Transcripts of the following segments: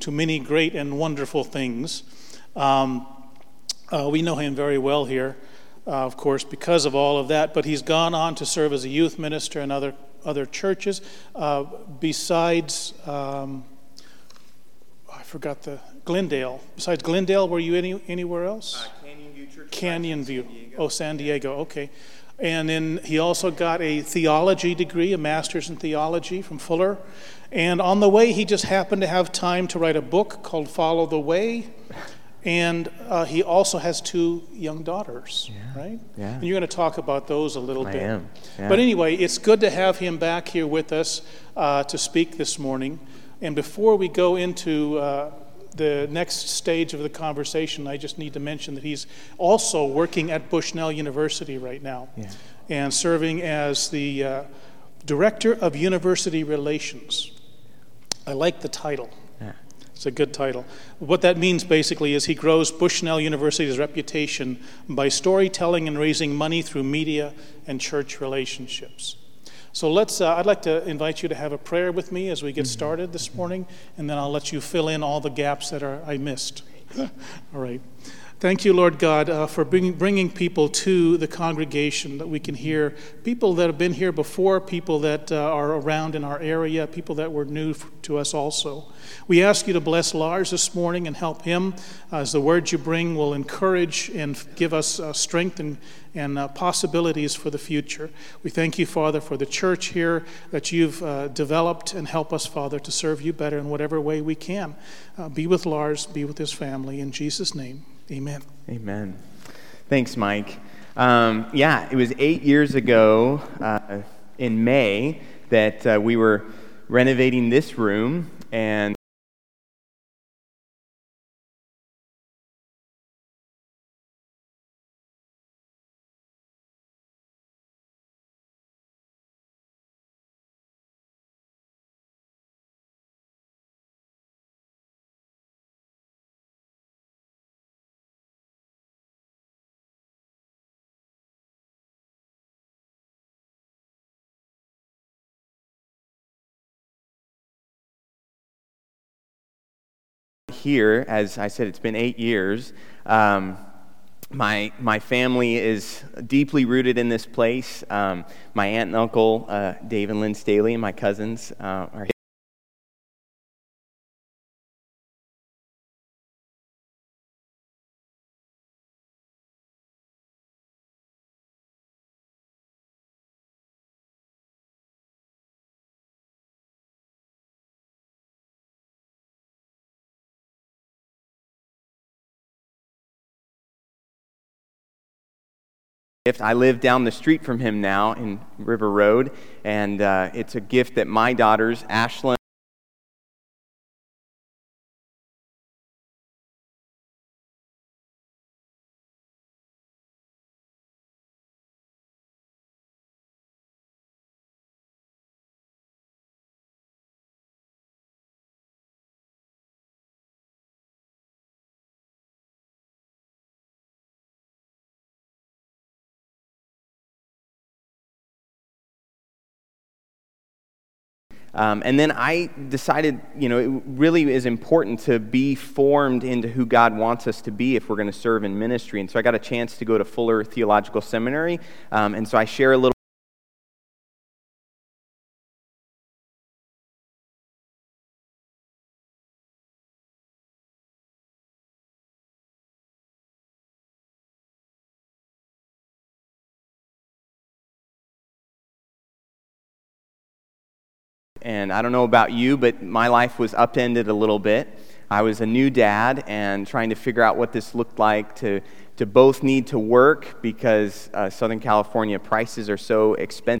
to many great and wonderful things. Um, uh, we know him very well here, uh, of course, because of all of that, but he's gone on to serve as a youth minister in other, other churches. Uh, besides, um, I forgot the Glendale. Besides Glendale, were you any, anywhere else? Uh, Canyon View Church. Canyon View. Oh, San Diego. Okay. And then he also got a theology degree, a master's in theology from Fuller. And on the way, he just happened to have time to write a book called Follow the Way. And uh, he also has two young daughters, Yeah. right? Yeah. And you're going to talk about those a little I bit. am, yeah. But anyway, it's good to have him back here with us uh, to speak this morning. And before we go into uh, the next stage of the conversation, I just need to mention that he's also working at Bushnell University right now Yeah. and serving as the uh, Director of University Relations. I like the title. Yeah. It's a good title. What that means basically is he grows Bushnell University's reputation by storytelling and raising money through media and church relationships. So let's, uh, I'd like to invite you to have a prayer with me as we get started this morning, and then I'll let you fill in all the gaps that are, I missed. all right. Thank you, Lord God, uh, for bringing, bringing people to the congregation that we can hear. People that have been here before, people that uh, are around in our area, people that were new to us also. We ask you to bless Lars this morning and help him uh, as the words you bring will encourage and give us uh, strength and, and uh, possibilities for the future. We thank you, Father, for the church here that you've uh, developed and help us, Father, to serve you better in whatever way we can. Be with Lars, be with his family. In Jesus' name, amen. Amen. Thanks, Mike. Um, yeah, it was eight years ago uh, in May that uh, we were renovating this room, and here, as I said, it's been eight years. Um, my, my family is deeply rooted in this place. Um, my aunt and uncle, uh, Dave and Lynn Staley, and my cousins uh, are gift. I live down the street from him now in River Road, and uh, it's a gift that my daughters, Ashlyn, Um, and then I decided, you know, it really is important to be formed into who God wants us to be if we're going to serve in ministry. And so I got a chance to go to Fuller Theological Seminary. Um, and so I share a little. And I don't know about you, but my life was upended a little bit. I was a new dad and trying to figure out what this looked like to, to both need to work because uh, Southern California prices are so expensive.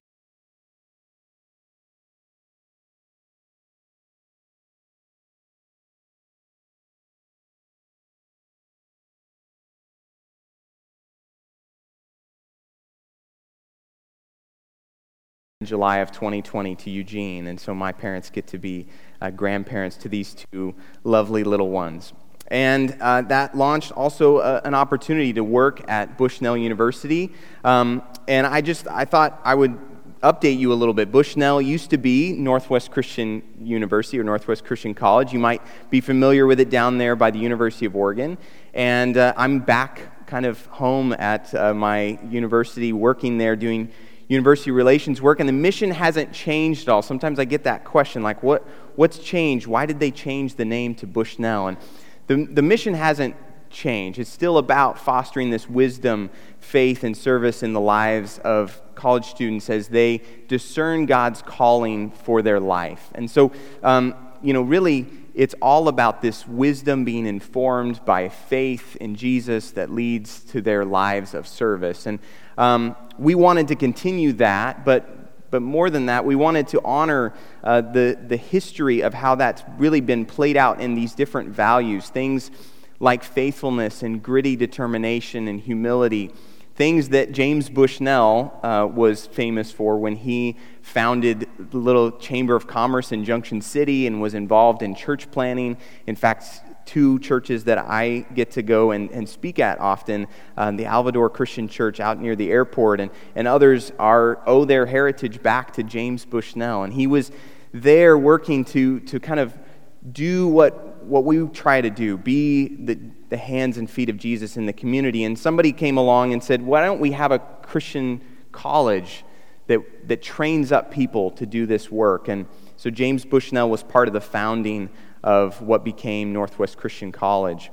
July of 2020 to Eugene, and so my parents get to be uh, grandparents to these two lovely little ones. And uh, that launched also uh, an opportunity to work at Bushnell University. Um, and I just I thought I would update you a little bit. Bushnell used to be Northwest Christian University or Northwest Christian College. You might be familiar with it down there by the University of Oregon. And uh, I'm back kind of home at uh, my university, working there, doing university relations work, and the mission hasn't changed at all. Sometimes I get that question, like, what, what's changed? Why did they change the name to Bushnell? And the, the mission hasn't changed. It's still about fostering this wisdom, faith, and service in the lives of college students as they discern God's calling for their life. And so, um, you know, really, it's all about this wisdom being informed by faith in Jesus that leads to their lives of service. And um, we wanted to continue that, but, but more than that, we wanted to honor uh, the, the history of how that's really been played out in these different values. Things like faithfulness and gritty determination and humility. Things that James Bushnell uh, was famous for when he founded the little Chamber of Commerce in Junction City and was involved in church planning. In fact, two churches that I get to go and, and speak at often um, the Alvadore Christian Church out near the airport, and, and others are, owe their heritage back to James Bushnell. And he was there working to, to kind of do what, what we try to do be the, the hands and feet of Jesus in the community. And somebody came along and said, Why don't we have a Christian college that, that trains up people to do this work? And so James Bushnell was part of the founding of what became Northwest Christian College.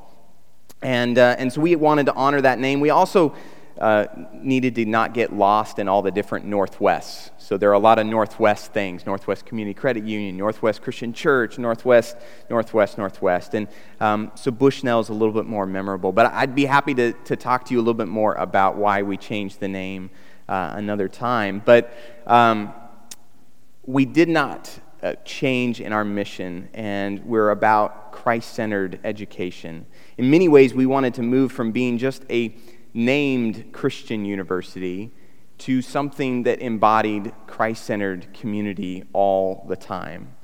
And, uh, and so we wanted to honor that name. We also uh, needed to not get lost in all the different Northwests. So there are a lot of Northwest things Northwest Community Credit Union, Northwest Christian Church, Northwest, Northwest, Northwest. And um, so Bushnell is a little bit more memorable. But I'd be happy to, to talk to you a little bit more about why we changed the name uh, another time. But um, we did not uh, change in our mission, and we're about Christ centered education. In many ways, we wanted to move from being just a named Christian university to something that embodied Christ centered community all the time.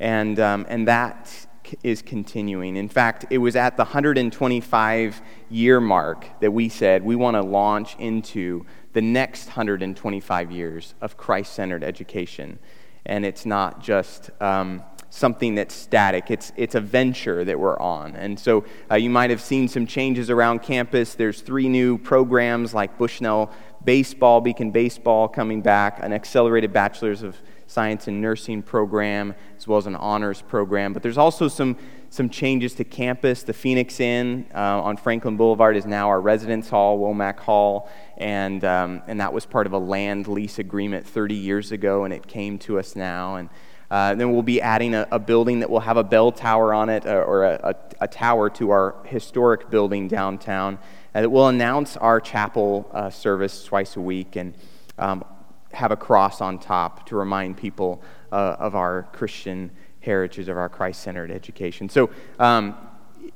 And, um, and that is continuing. In fact, it was at the 125 year mark that we said we want to launch into the next 125 years of Christ centered education and it's not just um, something that's static. It's, it's a venture that we're on. And so uh, you might have seen some changes around campus. There's three new programs like Bushnell Baseball, Beacon Baseball coming back, an accelerated bachelor's of science and nursing program, as well as an honors program. But there's also some some changes to campus. The Phoenix Inn uh, on Franklin Boulevard is now our residence hall, Womack Hall, and, um, and that was part of a land lease agreement 30 years ago, and it came to us now. And uh, then we'll be adding a, a, building that will have a bell tower on it, uh, or a, a, a, tower to our historic building downtown. And it will announce our chapel uh, service twice a week and um, have a cross on top to remind people uh, of our Christian heritage of our Christ centered education. So, um,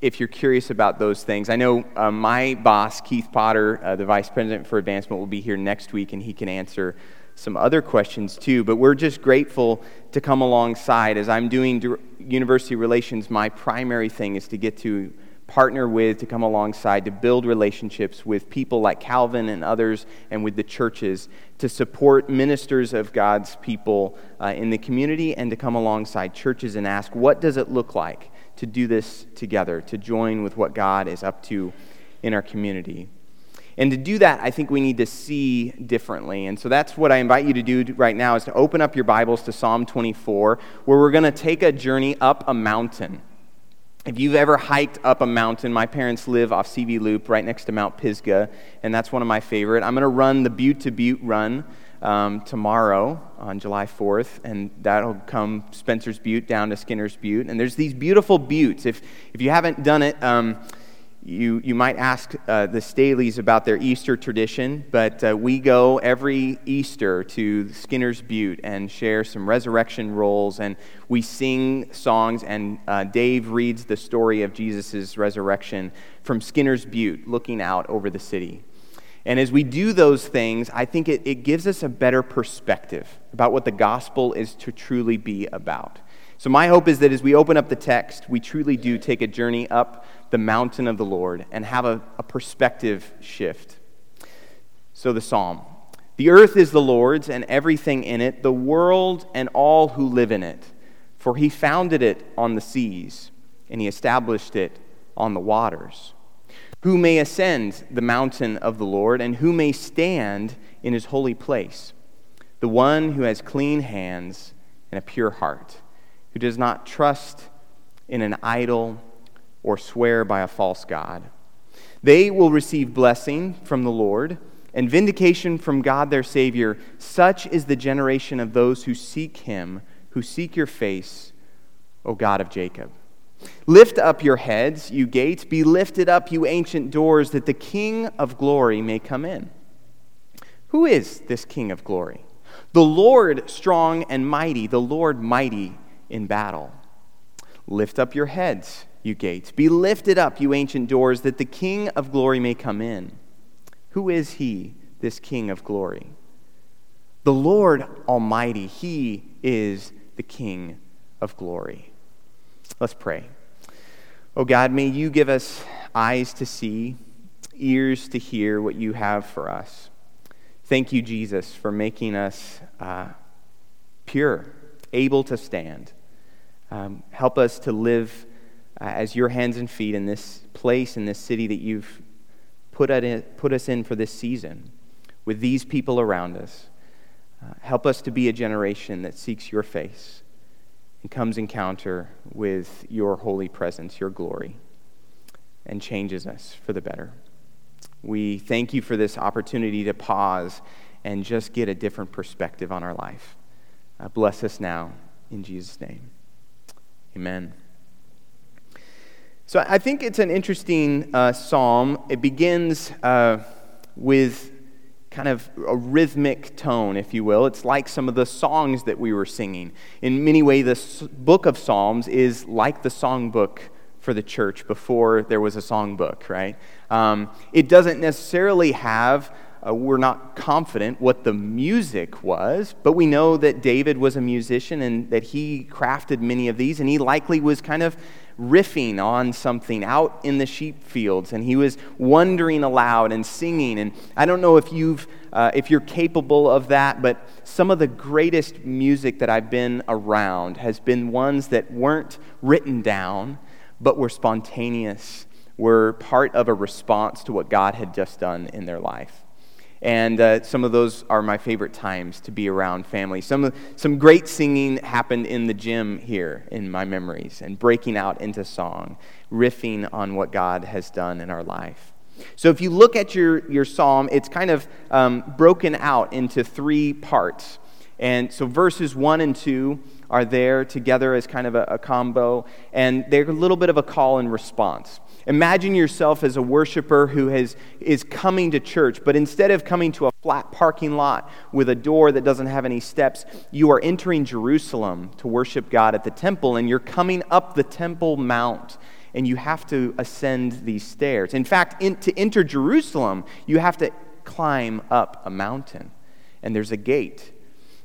if you're curious about those things, I know uh, my boss, Keith Potter, uh, the Vice President for Advancement, will be here next week and he can answer some other questions too. But we're just grateful to come alongside. As I'm doing university relations, my primary thing is to get to partner with, to come alongside, to build relationships with people like Calvin and others, and with the churches, to support ministers of God's people uh, in the community, and to come alongside churches and ask, what does it look like to do this together, to join with what God is up to in our community? And to do that, I think we need to see differently. And so that's what I invite you to do right now is to open up your Bibles to Psalm 24, where we're going to take a journey up a mountain. If you've ever hiked up a mountain, my parents live off Seavey Loop right next to Mount Pisgah, and that's one of my favorite. I'm going to run the Butte to Butte run um, tomorrow on July 4th, and that'll come Spencer's Butte down to Skinner's Butte. And there's these beautiful buttes. If, if you haven't done it, um, you, you might ask uh, the Staleys about their Easter tradition, but uh, we go every Easter to Skinner's Butte and share some resurrection rolls, and we sing songs, and uh, Dave reads the story of Jesus' resurrection from Skinner's Butte, looking out over the city. And as we do those things, I think it, it gives us a better perspective about what the gospel is to truly be about. So, my hope is that as we open up the text, we truly do take a journey up the mountain of the Lord and have a, a perspective shift. So, the psalm. The earth is the Lord's and everything in it, the world and all who live in it. For he founded it on the seas, and he established it on the waters. Who may ascend the mountain of the Lord, and who may stand in his holy place? The one who has clean hands and a pure heart, who does not trust in an idol or swear by a false God. They will receive blessing from the Lord and vindication from God their Savior. Such is the generation of those who seek him, who seek your face, O God of Jacob. Lift up your heads, you gates, be lifted up, you ancient doors, that the King of glory may come in. Who is this King of glory? The Lord strong and mighty, the Lord mighty in battle. Lift up your heads, you gates. Be lifted up, you ancient doors, that the King of glory may come in. Who is he, this King of glory? The Lord Almighty, he is the King of glory. Let's pray. Oh God, may you give us eyes to see, ears to hear what you have for us. Thank you, Jesus, for making us uh, pure, able to stand. Um, help us to live uh, as your hands and feet in this place, in this city that you've put, put us in for this season with these people around us. Uh, help us to be a generation that seeks your face and comes encounter with your holy presence, your glory, and changes us for the better. We thank you for this opportunity to pause and just get a different perspective on our life. Uh, bless us now in Jesus' name. Amen. So I think it's an interesting uh, psalm. It begins uh, with kind of a rhythmic tone, if you will. It's like some of the songs that we were singing. In many ways, the book of Psalms is like the songbook for the church before there was a songbook, right? Um, it doesn't necessarily have uh, we're not confident what the music was, but we know that David was a musician and that he crafted many of these, and he likely was kind of riffing on something out in the sheep fields, and he was wondering aloud and singing. And I don't know if you've, uh, if you're capable of that, but some of the greatest music that I've been around has been ones that weren't written down, but were spontaneous, were part of a response to what God had just done in their life. And uh, some of those are my favorite times to be around family. Some, some great singing happened in the gym here in my memories, and breaking out into song, riffing on what God has done in our life. So if you look at your, your psalm, it's kind of um, broken out into three parts. And so verses 1 and 2 are there together as kind of a, a combo, and they're a little bit of a call and response. Imagine yourself as a worshiper who has, is coming to church, but instead of coming to a flat parking lot with a door that doesn't have any steps, you are entering Jerusalem to worship God at the temple, and you're coming up the Temple Mount, and you have to ascend these stairs. In fact, in, to enter Jerusalem, you have to climb up a mountain, and there's a gate.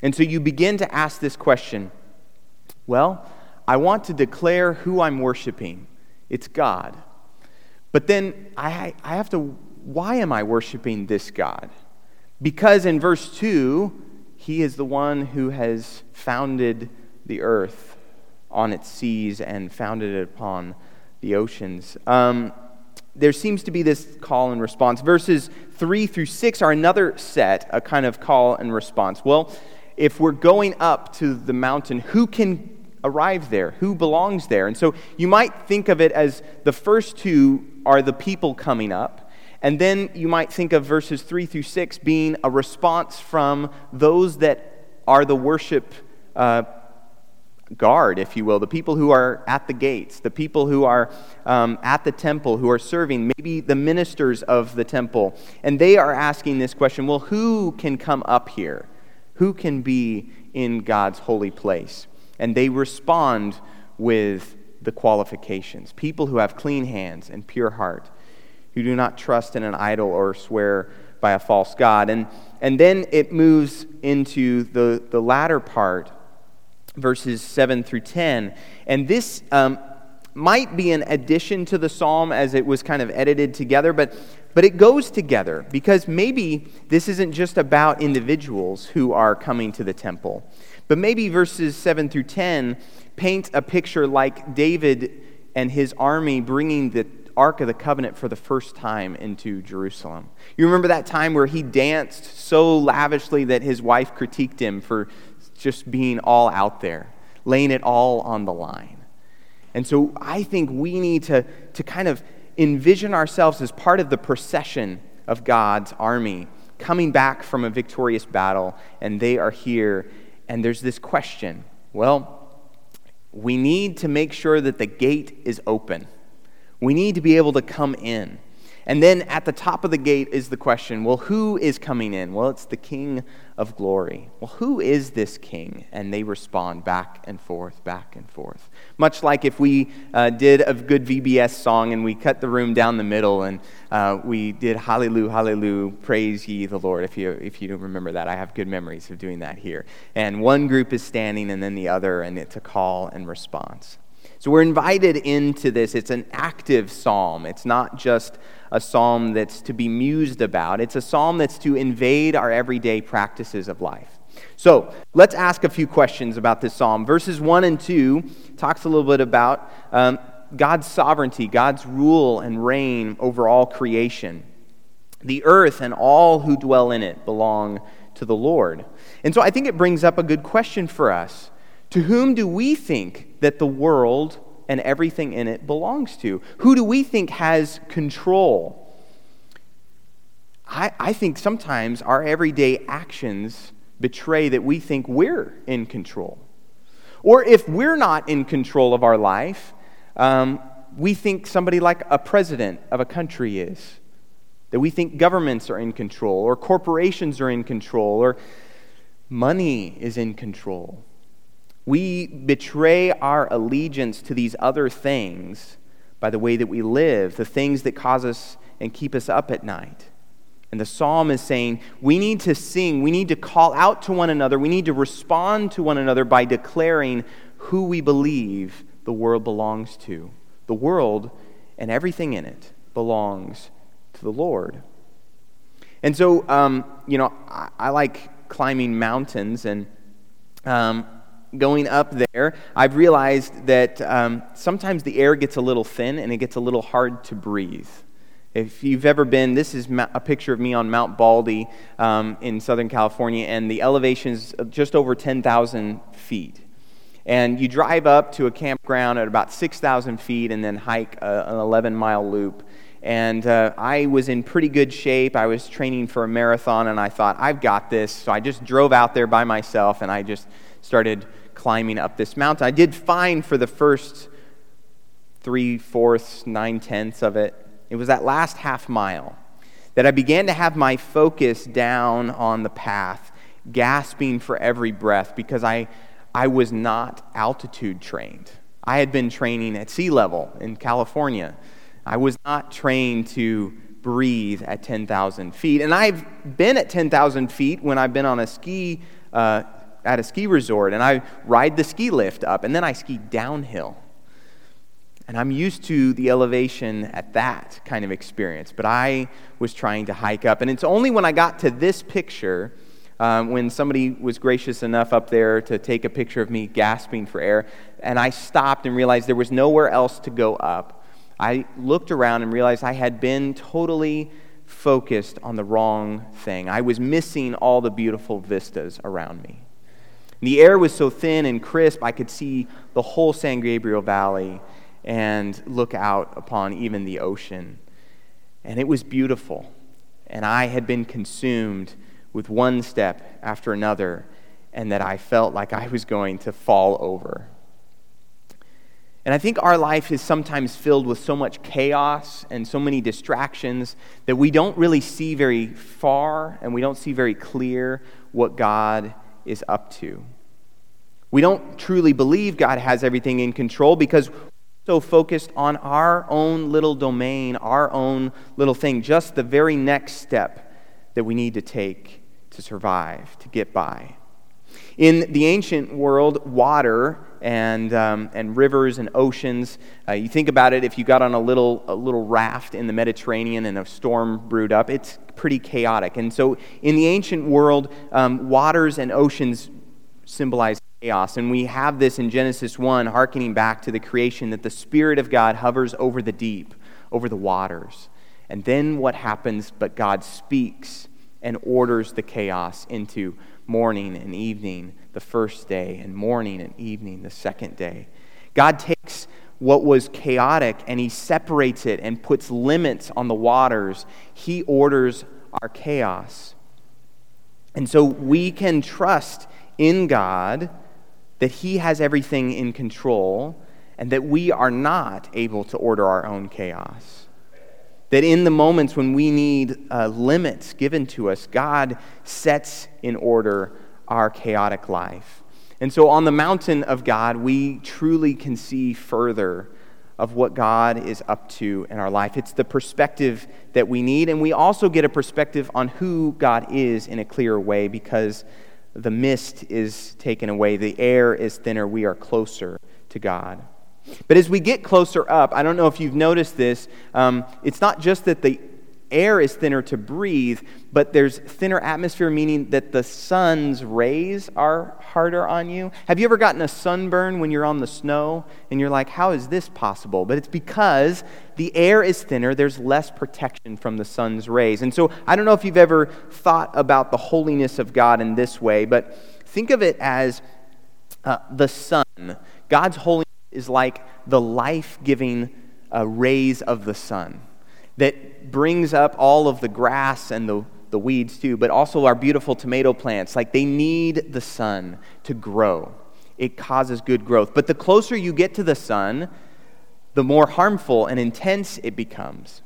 And so you begin to ask this question Well, I want to declare who I'm worshiping. It's God. But then I, I have to, why am I worshiping this God? Because in verse 2, he is the one who has founded the earth on its seas and founded it upon the oceans. Um, there seems to be this call and response. Verses 3 through 6 are another set, a kind of call and response. Well, if we're going up to the mountain, who can arrive there? Who belongs there? And so you might think of it as the first two are the people coming up. And then you might think of verses 3 through 6 being a response from those that are the worship uh, guard, if you will, the people who are at the gates, the people who are um, at the temple, who are serving, maybe the ministers of the temple. And they are asking this question well, who can come up here? Who can be in God's holy place? And they respond with the qualifications people who have clean hands and pure heart, who do not trust in an idol or swear by a false God. And, and then it moves into the, the latter part, verses 7 through 10. And this um, might be an addition to the psalm as it was kind of edited together, but, but it goes together because maybe this isn't just about individuals who are coming to the temple, but maybe verses 7 through 10 paint a picture like David and his army bringing the Ark of the Covenant for the first time into Jerusalem. You remember that time where he danced so lavishly that his wife critiqued him for just being all out there, laying it all on the line. And so I think we need to, to kind of envision ourselves as part of the procession of God's army coming back from a victorious battle, and they are here. And there's this question well, we need to make sure that the gate is open. We need to be able to come in. And then at the top of the gate is the question well, who is coming in? Well, it's the King of glory. Well, who is this King? And they respond back and forth, back and forth. Much like if we uh, did a good VBS song and we cut the room down the middle and uh, we did Hallelujah, Hallelujah, praise ye the Lord. If you, if you remember that, I have good memories of doing that here. And one group is standing and then the other, and it's a call and response. So we're invited into this. It's an active psalm. It's not just a psalm that's to be mused about, it's a psalm that's to invade our everyday practices of life. So let's ask a few questions about this psalm. Verses 1 and 2 talks a little bit about um, God's sovereignty, God's rule and reign over all creation. The earth and all who dwell in it belong to the Lord. And so I think it brings up a good question for us. To whom do we think that the world and everything in it belongs to? Who do we think has control? I, I think sometimes our everyday actions betray that we think we're in control. Or if we're not in control of our life, um, we think somebody like a president of a country is. That we think governments are in control, or corporations are in control, or money is in control. We betray our allegiance to these other things by the way that we live, the things that cause us and keep us up at night. And the psalm is saying we need to sing, we need to call out to one another, we need to respond to one another by declaring who we believe the world belongs to. The world and everything in it belongs to the Lord. And so, um, you know, I, I, like climbing mountains, and um, going up there, I've realized that um, sometimes the air gets a little thin and it gets a little hard to breathe. If you've ever been, this is a picture of me on Mount Baldy um, in Southern California, and the elevation is just over 10,000 feet. And you drive up to a campground at about 6,000 feet and then hike a, an 11 mile loop. And uh, I was in pretty good shape. I was training for a marathon, and I thought, I've got this. So I just drove out there by myself, and I just started climbing up this mountain. I did fine for the first three fourths, nine tenths of it. It was that last half mile that I began to have my focus down on the path, gasping for every breath because I, I was not altitude trained. I had been training at sea level in California. I was not trained to breathe at 10,000 feet. And I've been at 10,000 feet when I've been on a ski uh, at a ski resort and I ride the ski lift up and then I ski downhill. And I'm used to the elevation at that kind of experience, but I was trying to hike up. And it's only when I got to this picture, um, when somebody was gracious enough up there to take a picture of me gasping for air, and I stopped and realized there was nowhere else to go up. I looked around and realized I had been totally focused on the wrong thing. I was missing all the beautiful vistas around me. The air was so thin and crisp, I could see the whole San Gabriel Valley and look out upon even the ocean. And it was beautiful. And I had been consumed with one step after another, and that I felt like I was going to fall over. And I think our life is sometimes filled with so much chaos and so many distractions that we don't really see very far and we don't see very clear what God is up to. We don't truly believe God has everything in control because we're so focused on our own little domain, our own little thing, just the very next step that we need to take to survive, to get by. In the ancient world, water and, um, and rivers and oceans. Uh, you think about it, if you got on a little, a little raft in the Mediterranean and a storm brewed up, it's pretty chaotic. And so in the ancient world, um, waters and oceans symbolize chaos. And we have this in Genesis 1, hearkening back to the creation, that the Spirit of God hovers over the deep, over the waters. And then what happens? But God speaks and orders the chaos into morning and evening the first day, and morning and evening the second day. God takes what was chaotic and he separates it and puts limits on the waters. He orders our chaos. And so we can trust in God that he has everything in control and that we are not able to order our own chaos. That in the moments when we need uh, limits given to us, God sets in order our chaotic life. And so on the mountain of God, we truly can see further of what God is up to in our life. It's the perspective that we need, and we also get a perspective on who God is in a clearer way because the mist is taken away, the air is thinner, we are closer to God. But as we get closer up, I don't know if you've noticed this, um, it's not just that the air is thinner to breathe, but there's thinner atmosphere, meaning that the sun's rays are harder on you. Have you ever gotten a sunburn when you're on the snow and you're like, how is this possible? But it's because the air is thinner, there's less protection from the sun's rays. And so I don't know if you've ever thought about the holiness of God in this way, but think of it as uh, the sun. God's holiness is like the life giving uh, rays of the sun that brings up all of the grass and the, the weeds too, but also our beautiful tomato plants. Like they need the sun to grow, it causes good growth. But the closer you get to the sun, the more harmful and intense it becomes.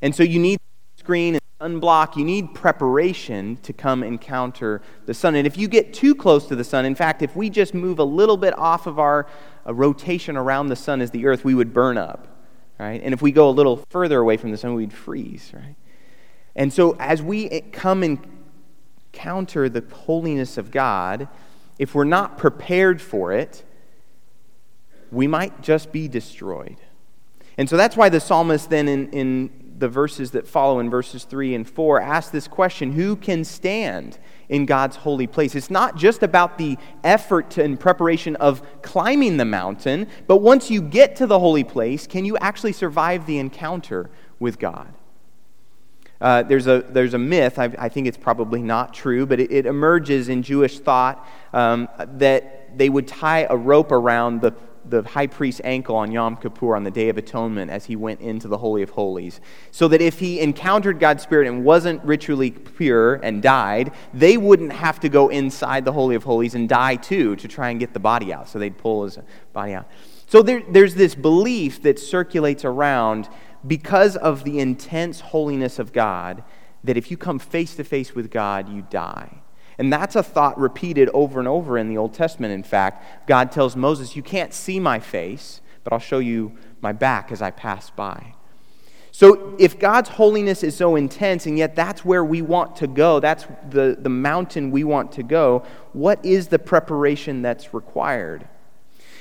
And so you need screen and sunblock, you need preparation to come encounter the sun. And if you get too close to the sun, in fact, if we just move a little bit off of our uh, rotation around the sun as the earth, we would burn up right? And if we go a little further away from the sun, we'd freeze, right? And so as we eh, come and counter the holiness of God, if we're not prepared for it, we might just be destroyed. And so that's why the psalmist then in, in the verses that follow in verses 3 and 4 ask this question Who can stand in God's holy place? It's not just about the effort in preparation of climbing the mountain, but once you get to the holy place, can you actually survive the encounter with God? Uh, there's, a, there's a myth, I, I, think it's probably not true, but it, it emerges in Jewish thought um, that they would tie a rope around the the high priest's ankle on Yom Kippur on the Day of Atonement as he went into the Holy of Holies. So that if he encountered God's Spirit and wasn't ritually pure and died, they wouldn't have to go inside the Holy of Holies and die too to try and get the body out. So they'd pull his body out. So there, there's this belief that circulates around because of the intense holiness of God that if you come face to face with God, you die. And that's a thought repeated over and over in the Old Testament, in fact. God tells Moses, You can't see my face, but I'll show you my back as I pass by. So, if God's holiness is so intense, and yet that's where we want to go, that's the, the mountain we want to go, what is the preparation that's required?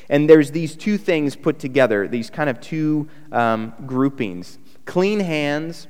And there's these two things put together, these kind of two um, groupings clean hands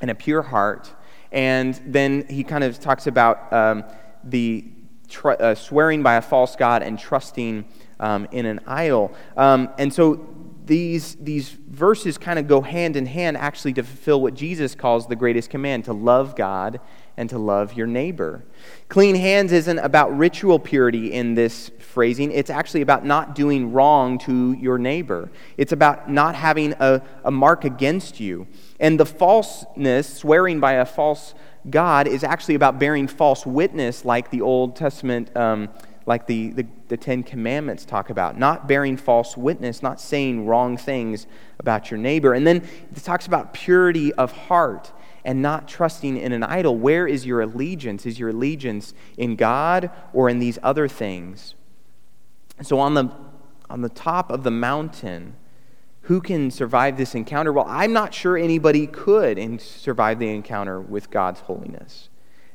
and a pure heart and then he kind of talks about um, the tr- uh, swearing by a false God and trusting um, in an idol. Um, and so these, these verses kind of go hand in hand actually to fulfill what Jesus calls the greatest command to love God and to love your neighbor. Clean hands isn't about ritual purity in this phrasing, it's actually about not doing wrong to your neighbor. It's about not having a, a mark against you. And the falseness, swearing by a false God, is actually about bearing false witness, like the Old Testament, um, like the, the, the Ten Commandments talk about. Not bearing false witness, not saying wrong things about your neighbor. And then it talks about purity of heart and not trusting in an idol. Where is your allegiance? Is your allegiance in God or in these other things? So on the, on the top of the mountain, who can survive this encounter? Well, I'm not sure anybody could survive the encounter with God's holiness.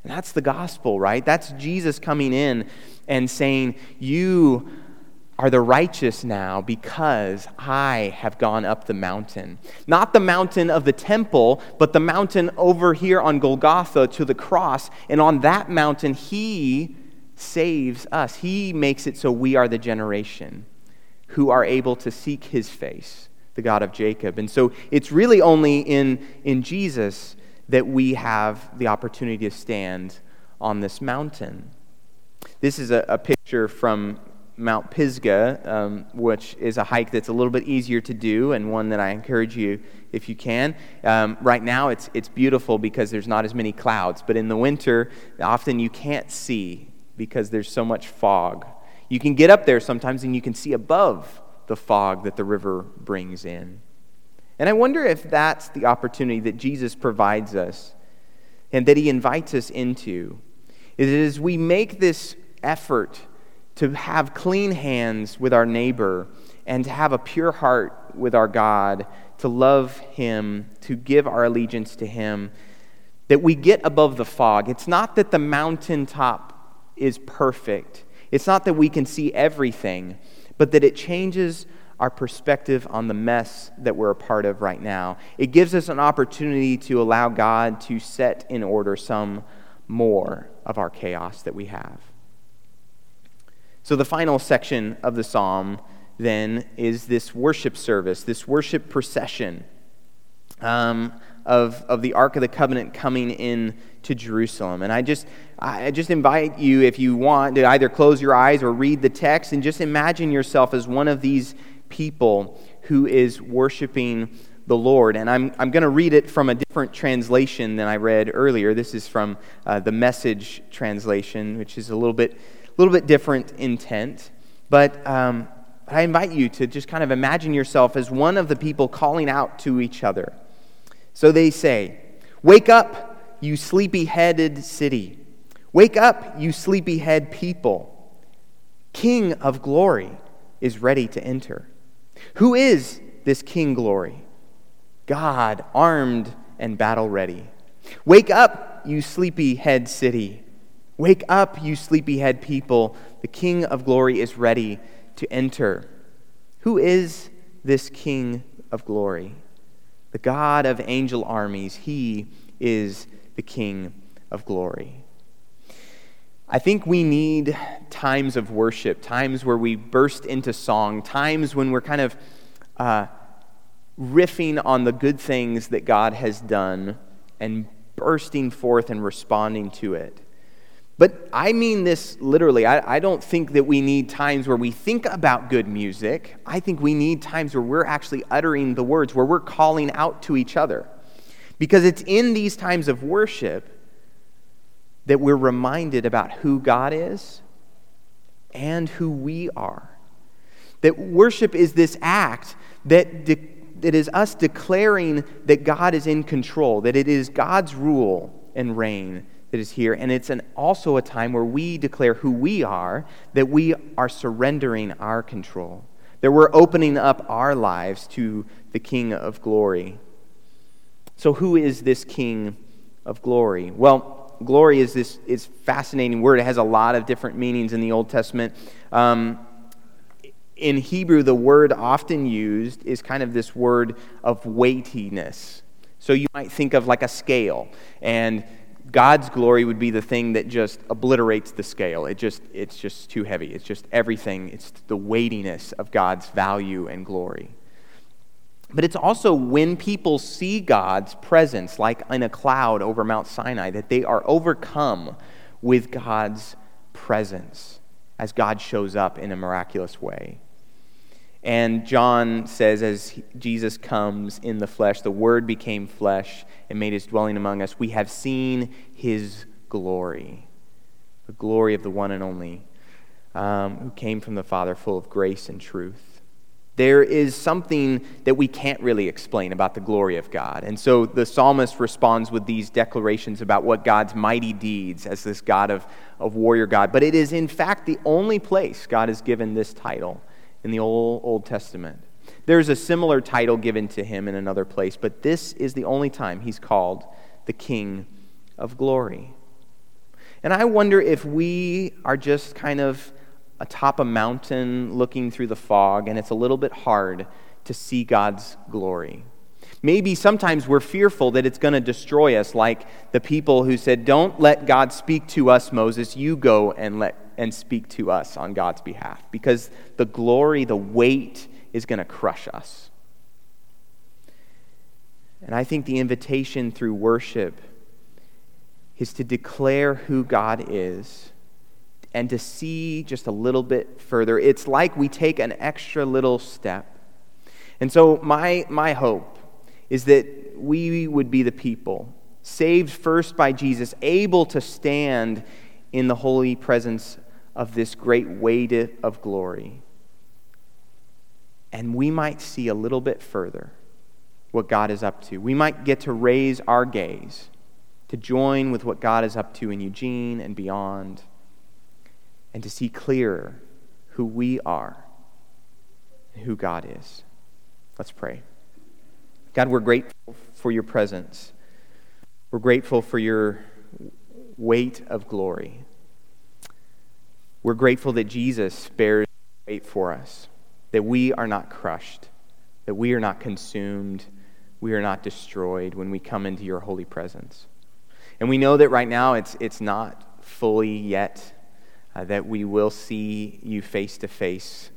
And that's the gospel, right? That's Jesus coming in and saying, You are the righteous now because I have gone up the mountain. Not the mountain of the temple, but the mountain over here on Golgotha to the cross. And on that mountain, He saves us. He makes it so we are the generation who are able to seek His face, the God of Jacob. And so it's really only in, in Jesus that we have the opportunity to stand on this mountain. This is a, a picture from Mount Pisgah, um, which is a hike that's a little bit easier to do and one that I encourage you if you can. Um, right now, it's, it's beautiful because there's not as many clouds, but in the winter, often you can't see because there's so much fog. You can get up there sometimes and you can see above the fog that the river brings in. And I wonder if that's the opportunity that Jesus provides us and that he invites us into. Is as we make this effort to have clean hands with our neighbor and to have a pure heart with our God, to love Him, to give our allegiance to Him, that we get above the fog. It's not that the mountaintop is perfect, it's not that we can see everything, but that it changes our perspective on the mess that we're a part of right now. It gives us an opportunity to allow God to set in order some more of our chaos that we have. So, the final section of the psalm then is this worship service, this worship procession um, of, of the Ark of the Covenant coming in to Jerusalem. And I just, I just invite you, if you want, to either close your eyes or read the text and just imagine yourself as one of these people who is worshiping the Lord. And I'm, I'm going to read it from a different translation than I read earlier. This is from uh, the message translation, which is a little bit little bit different intent, but um, I invite you to just kind of imagine yourself as one of the people calling out to each other. So they say, Wake up, you sleepy headed city. Wake up, you sleepy head people. King of glory is ready to enter. Who is this King glory? God, armed and battle ready. Wake up, you sleepy head city. Wake up, you sleepyhead people. The King of glory is ready to enter. Who is this King of glory? The God of angel armies. He is the King of glory. I think we need times of worship, times where we burst into song, times when we're kind of uh, riffing on the good things that God has done and bursting forth and responding to it. But I mean this literally. I, I, don't think that we need times where we think about good music. I think we need times where we're actually uttering the words, where we're calling out to each other. Because it's in these times of worship that we're reminded about who God is and who we are. That worship is this act that, de- that is us declaring that God is in control, that it is God's rule and reign that is here. And it's an, also a time where we declare who we are, that we are surrendering our control, that we're opening up our lives to the King of glory. So, who is this King of glory? Well, glory is this is fascinating word. It has a lot of different meanings in the Old Testament. Um, in Hebrew, the word often used is kind of this word of weightiness. So you might think of like a scale, and God's glory would be the thing that just obliterates the scale. It just, it's just too heavy. It's just everything. It's the weightiness of God's value and glory. But it's also when people see God's presence, like in a cloud over Mount Sinai, that they are overcome with God's presence as God shows up in a miraculous way. And John says, as Jesus comes in the flesh, the Word became flesh and made his dwelling among us. We have seen his glory, the glory of the one and only, um, who came from the Father, full of grace and truth. There is something that we can't really explain about the glory of God. And so the psalmist responds with these declarations about what God's mighty deeds as this God of, of warrior God. But it is, in fact, the only place God has given this title in the Old, Old Testament. There's a similar title given to him in another place, but this is the only time he's called the King of Glory. And I wonder if we are just kind of atop a mountain looking through the fog, and it's a little bit hard to see God's glory. Maybe sometimes we're fearful that it's going to destroy us, like the people who said, Don't let God speak to us, Moses. You go and, let, and speak to us on God's behalf. Because the glory, the weight is going to crush us. And I think the invitation through worship is to declare who God is and to see just a little bit further. It's like we take an extra little step. And so, my, my hope is that we would be the people, saved first by Jesus, able to stand in the holy presence of this great weight of glory. And we might see a little bit further what God is up to. We might get to raise our gaze to join with what God is up to in Eugene and beyond, and to see clearer who we are and who God is. Let's pray. God, we're grateful for your presence. We're grateful for your weight of glory. We're grateful that Jesus bears weight for us, that we are not crushed, that we are not consumed, we are not destroyed when we come into your holy presence. And we know that right now it's, it's not fully yet, uh, that we will see you face to face.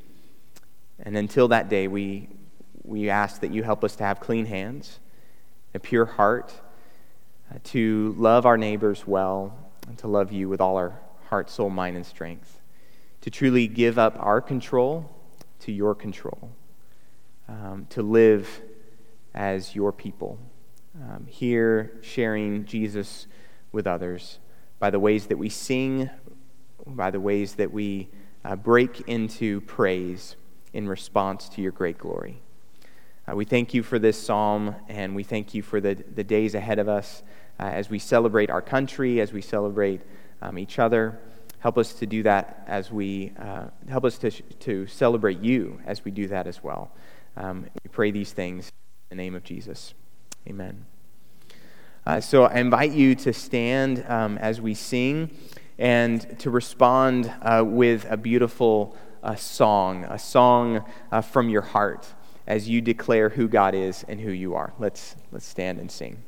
And until that day, we, we ask that you help us to have clean hands, a pure heart, uh, to love our neighbors well, and to love you with all our heart, soul, mind, and strength. To truly give up our control to your control. Um, to live as your people. Um, here, sharing Jesus with others by the ways that we sing, by the ways that we uh, break into praise in response to your great glory. Uh, we thank you for this psalm, and we thank you for the, the days ahead of us uh, as we celebrate our country, as we celebrate um, each other. Help us to do that as we, uh, help us to, to celebrate you as we do that as well. Um, we pray these things in the name of Jesus. Amen. Uh, so I invite you to stand um, as we sing and to respond uh, with a beautiful uh, song, a song uh, from your heart as you declare who God is and who you are. Let's, let's stand and sing.